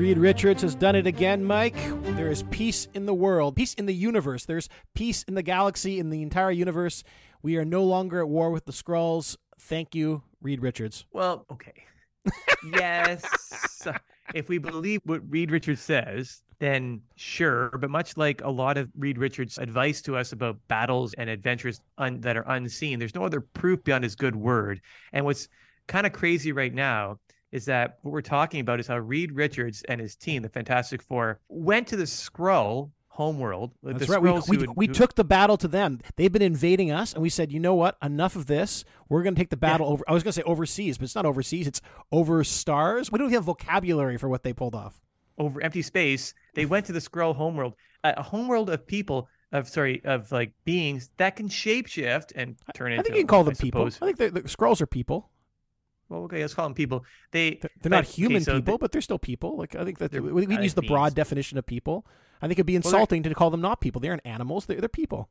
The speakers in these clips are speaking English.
Reed Richards has done it again, Mike. There is peace in the world, peace in the universe. There's peace in the galaxy, in the entire universe. We are no longer at war with the Skrulls. Thank you, Reed Richards. Well, okay. yes. if we believe what Reed Richards says, then sure. But much like a lot of Reed Richards' advice to us about battles and adventures un- that are unseen, there's no other proof beyond his good word. And what's kind of crazy right now is that what we're talking about is how Reed Richards and his team, the Fantastic Four, went to the Skrull homeworld. That's right. We, we, we who, took the battle to them. They've been invading us, and we said, you know what? Enough of this. We're going to take the battle yeah. over. I was going to say overseas, but it's not overseas. It's over stars. We don't have vocabulary for what they pulled off. Over empty space. They went to the Skrull homeworld, a homeworld of people of sorry of like beings that can shapeshift and turn into. I think you can call them people. I think the Skrulls are people well, okay, let's call them people. They they're, they're not human okay, so people, they, but they're still people. Like I think that we, use the broad definition of people. I think it'd be insulting well, to call them not people. They aren't animals. They're, they're people.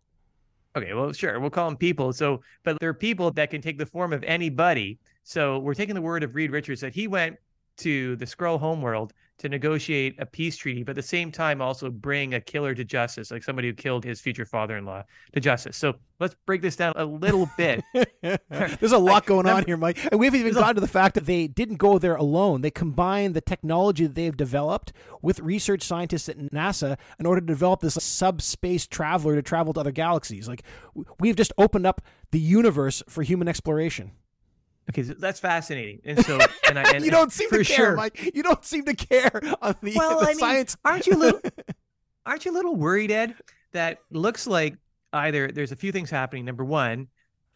Okay, well, sure, we'll call them people. So, but they're people that can take the form of anybody. So we're taking the word of Reed Richards that he went to the Skrull homeworld to negotiate a peace treaty, but at the same time also bring a killer to justice, like somebody who killed his future father-in-law to justice. So let's break this down a little bit. There's a lot going on here, Mike. And we haven't even gotten to the fact that they didn't go there alone. They combined the technology that they've developed with research scientists at NASA in order to develop this subspace traveler to travel to other galaxies. Like we've just opened up the universe for human exploration. Okay, so that's fascinating. And so, and I, and you don't seem to care, sure. Mike. You don't seem to care on the, well, the I mean, science. Aren't you little? aren't you a little worried, Ed? That looks like either there's a few things happening. Number one,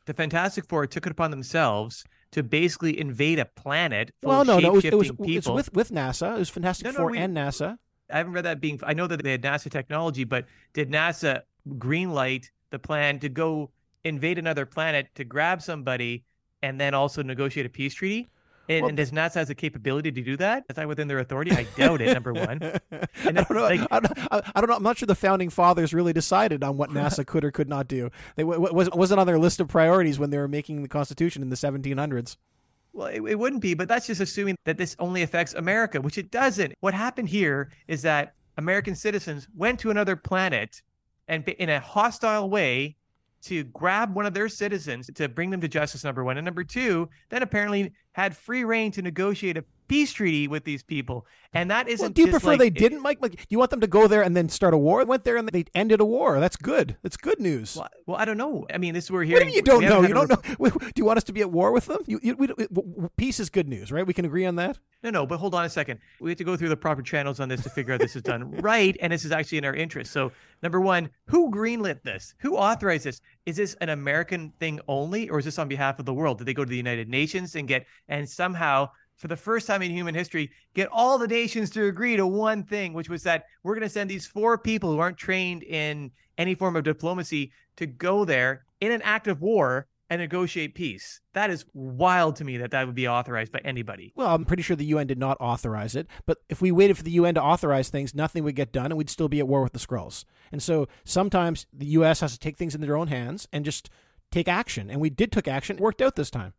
the Fantastic Four took it upon themselves to basically invade a planet. well, no, no, it was, it was, it's with with NASA. It was Fantastic no, no, Four we, and NASA. I haven't read that being. I know that they had NASA technology, but did NASA greenlight the plan to go invade another planet to grab somebody and then also negotiate a peace treaty? And, well, and, does NASA has the capability to do that? Is that within their authority? I doubt it. Number one. And I don't know. Like, I, don't, I, don't know. I'm not sure the founding fathers really decided on what NASA could or could not do. They was wasn't on their list of priorities when they were making the Constitution in the 1700s. Well, it, it wouldn't be, but that's just assuming that this only affects America, which it doesn't. What happened here is that American citizens went to another planet and in a hostile way to grab one of their citizens to bring them to justice, number one. And number two, then apparently had free reign to negotiate a peace treaty with these people. And that isn't. Well, do you prefer like, they didn't, Mike? Like, do you want them to go there and then start a war? They Went there and they ended a war. That's good. That's good news. Well, well I don't know. I mean, this we're hearing. you don't know? You don't know. Do you want us to be at war with them? You, you, we, peace is good news, right? We can agree on that. No, no, but hold on a second. We have to go through the proper channels on this to figure out this is done right, and this is actually in our interest. So, number one, who greenlit this? Who authorized this? Is this an American thing only, or is this on behalf of the world? Did they go to the United Nations and get and somehow for the first time in human history, get all the nations to agree to one thing, which was that we're going to send these four people who aren't trained in any form of diplomacy to go there in an act of war and negotiate peace. That is wild to me that that would be authorized by anybody. Well, I'm pretty sure the UN did not authorize it, but if we waited for the UN to authorize things, nothing would get done and we'd still be at war with the Skrulls. And so sometimes the US has to take things into their own hands and just take action. And we did took action. It worked out this time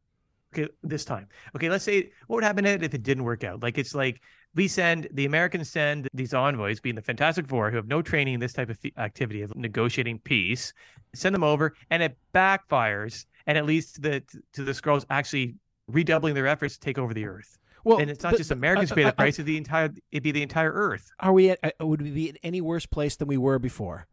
okay, this time. Okay, let's say what would happen if it didn't work out? Like it's like we send the Americans send these envoys, being the Fantastic Four, who have no training in this type of activity of negotiating peace, send them over, and it backfires, and it leads to the to the Skrulls actually redoubling their efforts to take over the Earth. Well, and it's not but, just Americans uh, pay the price; of the entire it'd be the entire Earth. Are we? At, uh, would we be in any worse place than we were before?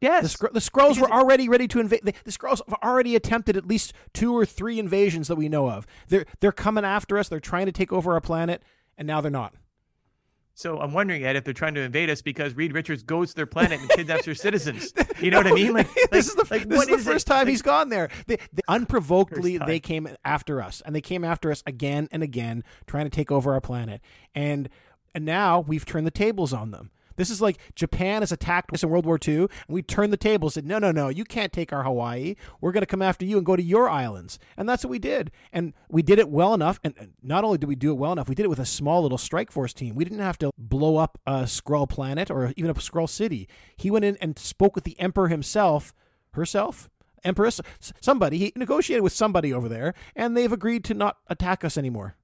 Yes. The, the Skrulls were already ready to invade. The, the Skrulls have already attempted at least two or three invasions that we know of. They're they're coming after us. They're trying to take over our planet, and now they're not. So I'm wondering, Ed, if they're trying to invade us because Reed Richards goes to their planet and kidnaps their citizens. You know no, what I mean? Like, this is the, like, this is the first it? time like, he's gone there. They, they, unprovokedly, they came after us, and they came after us again and again, trying to take over our planet. And and now we've turned the tables on them. This is like Japan has attacked us in World War II, and we turned the table and said, no, no, no, you can't take our Hawaii. We're going to come after you and go to your islands. And that's what we did. And we did it well enough. And not only did we do it well enough, we did it with a small little strike force team. We didn't have to blow up a Skrull planet or even a Skrull city. He went in and spoke with the Emperor himself, herself, Empress, somebody. He negotiated with somebody over there, and they've agreed to not attack us anymore.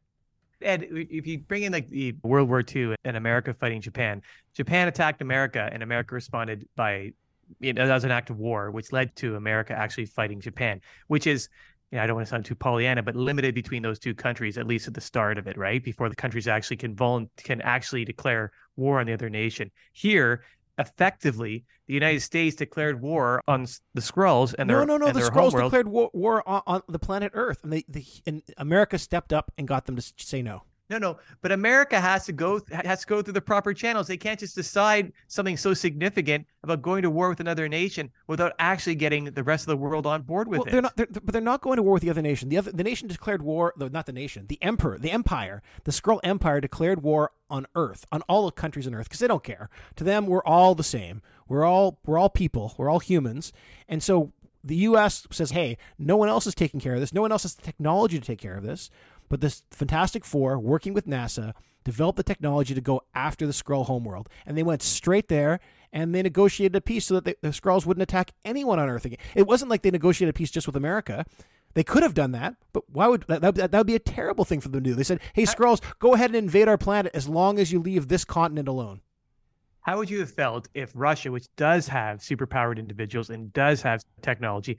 Ed, if you bring in like the World War II and America fighting Japan, Japan attacked America and America responded by you know, as an act of war, which led to America actually fighting Japan, which is, you know, I don't want to sound too Pollyanna, but limited between those two countries, at least at the start of it, right? Before the countries actually can vul- can actually declare war on the other nation. Here, effectively, the United States declared war on the Skrulls and their no, no, no. The Skrulls declared war, war on, on, the planet Earth, and they, the, and America stepped up and got them to say no. No, no, but America has to go has to go through the proper channels. They can't just decide something so significant about going to war with another nation without actually getting the rest of the world on board with well, it. They're not, they're, but they're not going to war with the other nation. The other the nation declared war. Not the nation. The emperor, the empire, the Skrull Empire declared war on Earth, on all the countries on Earth, because they don't care. To them, we're all the same. We're all we're all people. We're all humans, and so the U.S. says, "Hey, no one else is taking care of this. No one else has the technology to take care of this." But this Fantastic Four, working with NASA, developed the technology to go after the Skrull homeworld. And they went straight there and they negotiated a peace so that the, the Skrulls wouldn't attack anyone on Earth again. It wasn't like they negotiated a peace just with America. They could have done that, but why would that, that, that would be a terrible thing for them to do? They said, "Hey, Skrulls, go ahead and invade our planet as long as you leave this continent alone." How would you have felt if Russia, which does have superpowered individuals and does have technology,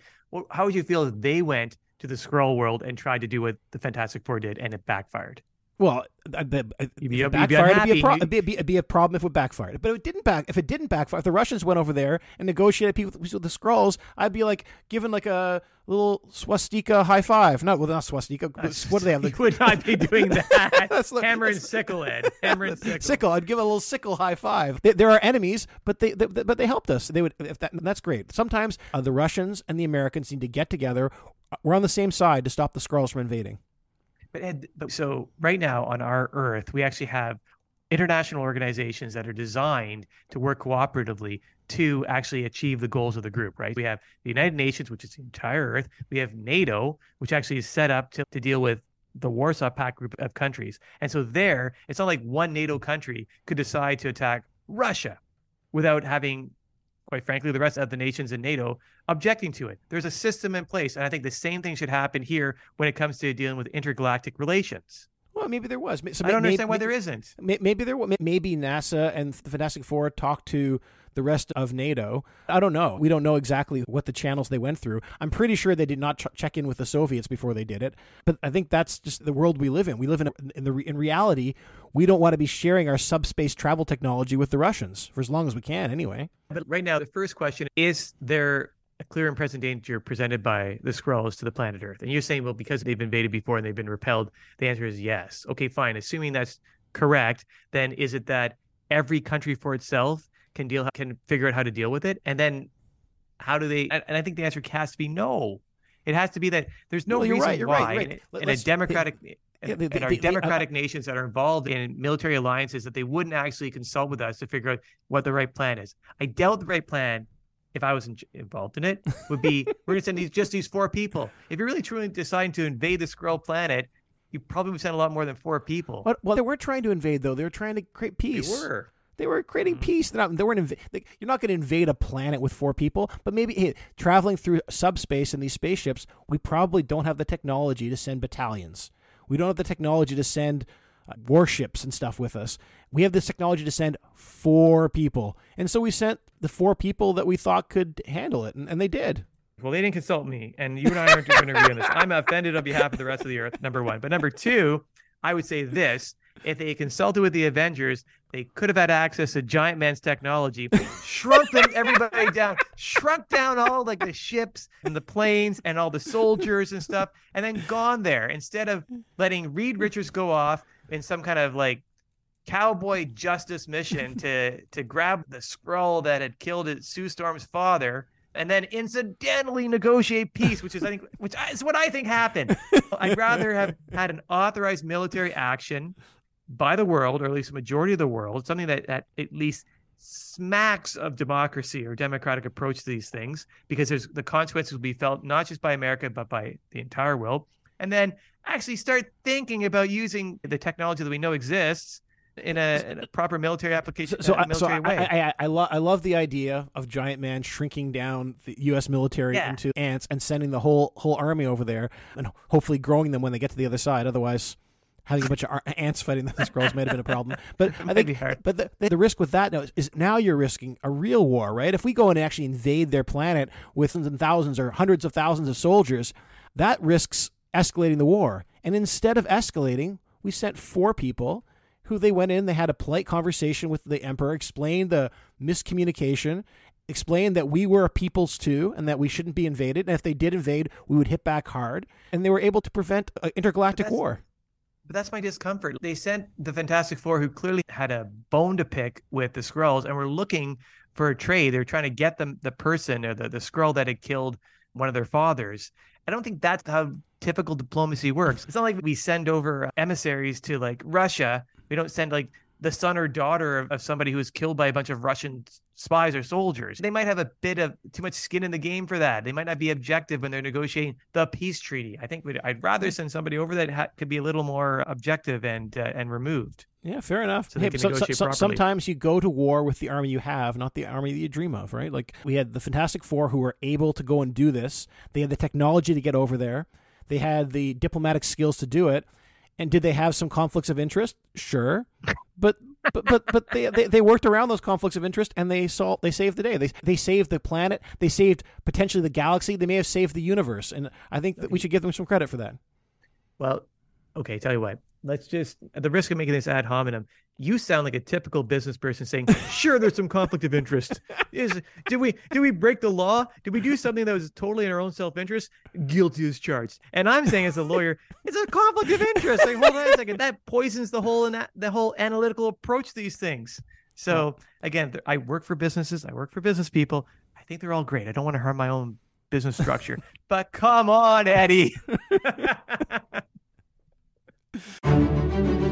how would you feel if they went to the Skrull world and tried to do what the Fantastic Four did, and it backfired. Well, uh, uh, the, uh, you'd be, it backfired, it'd be, a pro- it'd, be, it'd, be a problem if it backfired. But it didn't back. If it didn't backfire, if the Russians went over there and negotiated peace with, with the Skrulls, I'd be like giving like a little swastika high five. No, well, not swastika. what do they have? Like, you would not be doing that. that's like, Hammer and sickle, Ed. Hammer and sickle. Sickle. I'd give a little sickle high five. They, there are enemies, but they, they, but they helped us. They would. If that, that's great. Sometimes uh, the Russians and the Americans need to get together. We're on the same side to stop the Skrulls from invading. But Ed, so right now on our Earth, we actually have international organizations that are designed to work cooperatively to actually achieve the goals of the group, right? We have the United Nations, which is the entire Earth. We have NATO, which actually is set up to, to deal with the Warsaw Pact group of countries. And so there, it's not like one NATO country could decide to attack Russia without having quite frankly, the rest of the nations in NATO objecting to it. There's a system in place. And I think the same thing should happen here when it comes to dealing with intergalactic relations. Well, maybe there was. So I don't maybe, understand why maybe, there isn't. Maybe there. Maybe NASA and the Fantastic Four talked to the rest of NATO. I don't know. We don't know exactly what the channels they went through. I'm pretty sure they did not ch- check in with the Soviets before they did it. But I think that's just the world we live in. We live in a, in the in reality. We don't want to be sharing our subspace travel technology with the Russians for as long as we can, anyway. But right now, the first question is there a clear and present danger presented by the Skrulls to the planet Earth? And you're saying, well, because they've invaded before and they've been repelled, the answer is yes. Okay, fine. Assuming that's correct, then is it that every country for itself can deal can figure out how to deal with it and then how do they and i think the answer has to be no it has to be that there's no well, reason right, why right, right. in, a democratic and, the, the, and our democratic uh, nations that are involved in military alliances that they wouldn't actually consult with us to figure out what the right plan is i doubt the right plan if I was in, involved in it, would be we're going to send these just these four people. If you're really truly deciding to invade the Skrull planet, you probably would send a lot more than four people. But, well, they weren't trying to invade though; they were trying to create peace. They were. They were creating mm-hmm. peace. They're not, they weren't. Inv- like, you're not going to invade a planet with four people, but maybe hey, traveling through subspace in these spaceships, we probably don't have the technology to send battalions. We don't have the technology to send warships and stuff with us. We have this technology to send four people, and so we sent the four people that we thought could handle it, and, and they did. Well, they didn't consult me, and you and I aren't going to agree on this. I'm offended on behalf of the rest of the Earth. Number one, but number two, I would say this: if they consulted with the Avengers, they could have had access to Giant Man's technology, shrunk them everybody down, shrunk down all like the ships and the planes and all the soldiers and stuff, and then gone there instead of letting Reed Richards go off in some kind of like cowboy justice mission to to grab the Skrull that had killed Sue Storm's father and then incidentally negotiate peace, which is I think which is what I think happened. I'd rather have had an authorized military action by the world, or at least a majority of the world, something that, that at least smacks of democracy or democratic approach to these things, because there's the consequences will be felt not just by America but by the entire world. And then actually start thinking about using the technology that we know exists in a, in a proper military application. So, military so I, way. I, I, I, lo- I love the idea of Giant Man shrinking down the U.S. military yeah. into ants and sending the whole whole army over there, and hopefully growing them when they get to the other side. Otherwise, having a bunch of ants fighting the Skrulls might have been a problem. But I think, but the, the risk with that now is, is, now you're risking a real war, right? If we go and actually invade their planet with thousands or hundreds of thousands of soldiers, that risks escalating the war. And instead of escalating, we sent four people who they went in, they had a polite conversation with the emperor, explained the miscommunication, explained that we were a peoples too and that we shouldn't be invaded. And if they did invade, we would hit back hard. And they were able to prevent an intergalactic war. But that's my discomfort. They sent the Fantastic Four, who clearly had a bone to pick with the Skrulls, and were looking for a trade. They're trying to get them the person or the, the Skrull that had killed one of their fathers. I don't think that's how typical diplomacy works. It's not like we send over emissaries to like Russia. We don't send like the son or daughter of, of somebody who was killed by a bunch of Russian spies or soldiers. They might have a bit of too much skin in the game for that. They might not be objective when they're negotiating the peace treaty. I think I'd rather send somebody over that ha- could be a little more objective and uh, and removed. Yeah, fair enough. So hey, so, so, sometimes you go to war with the army you have, not the army that you dream of, right? Like we had the Fantastic Four who were able to go and do this. They had the technology to get over there. They had the diplomatic skills to do it. And did they have some conflicts of interest? Sure, but but but but they, they, they worked around those conflicts of interest and they saw they saved the day. They they saved the planet. They saved potentially the galaxy. They may have saved the universe. And I think that we should give them some credit for that. Well, okay. Tell you what let's just at the risk of making this ad hominem you sound like a typical business person saying sure there's some conflict of interest. Is did we did we break the law? Did we do something that was totally in our own self-interest? Guilty as charged. And i'm saying as a lawyer it's a conflict of interest. Like hold on a second. That poisons the whole the whole analytical approach to these things. So again i work for businesses. I work for business people. I think they're all great. I don't want to harm my own business structure. But come on eddie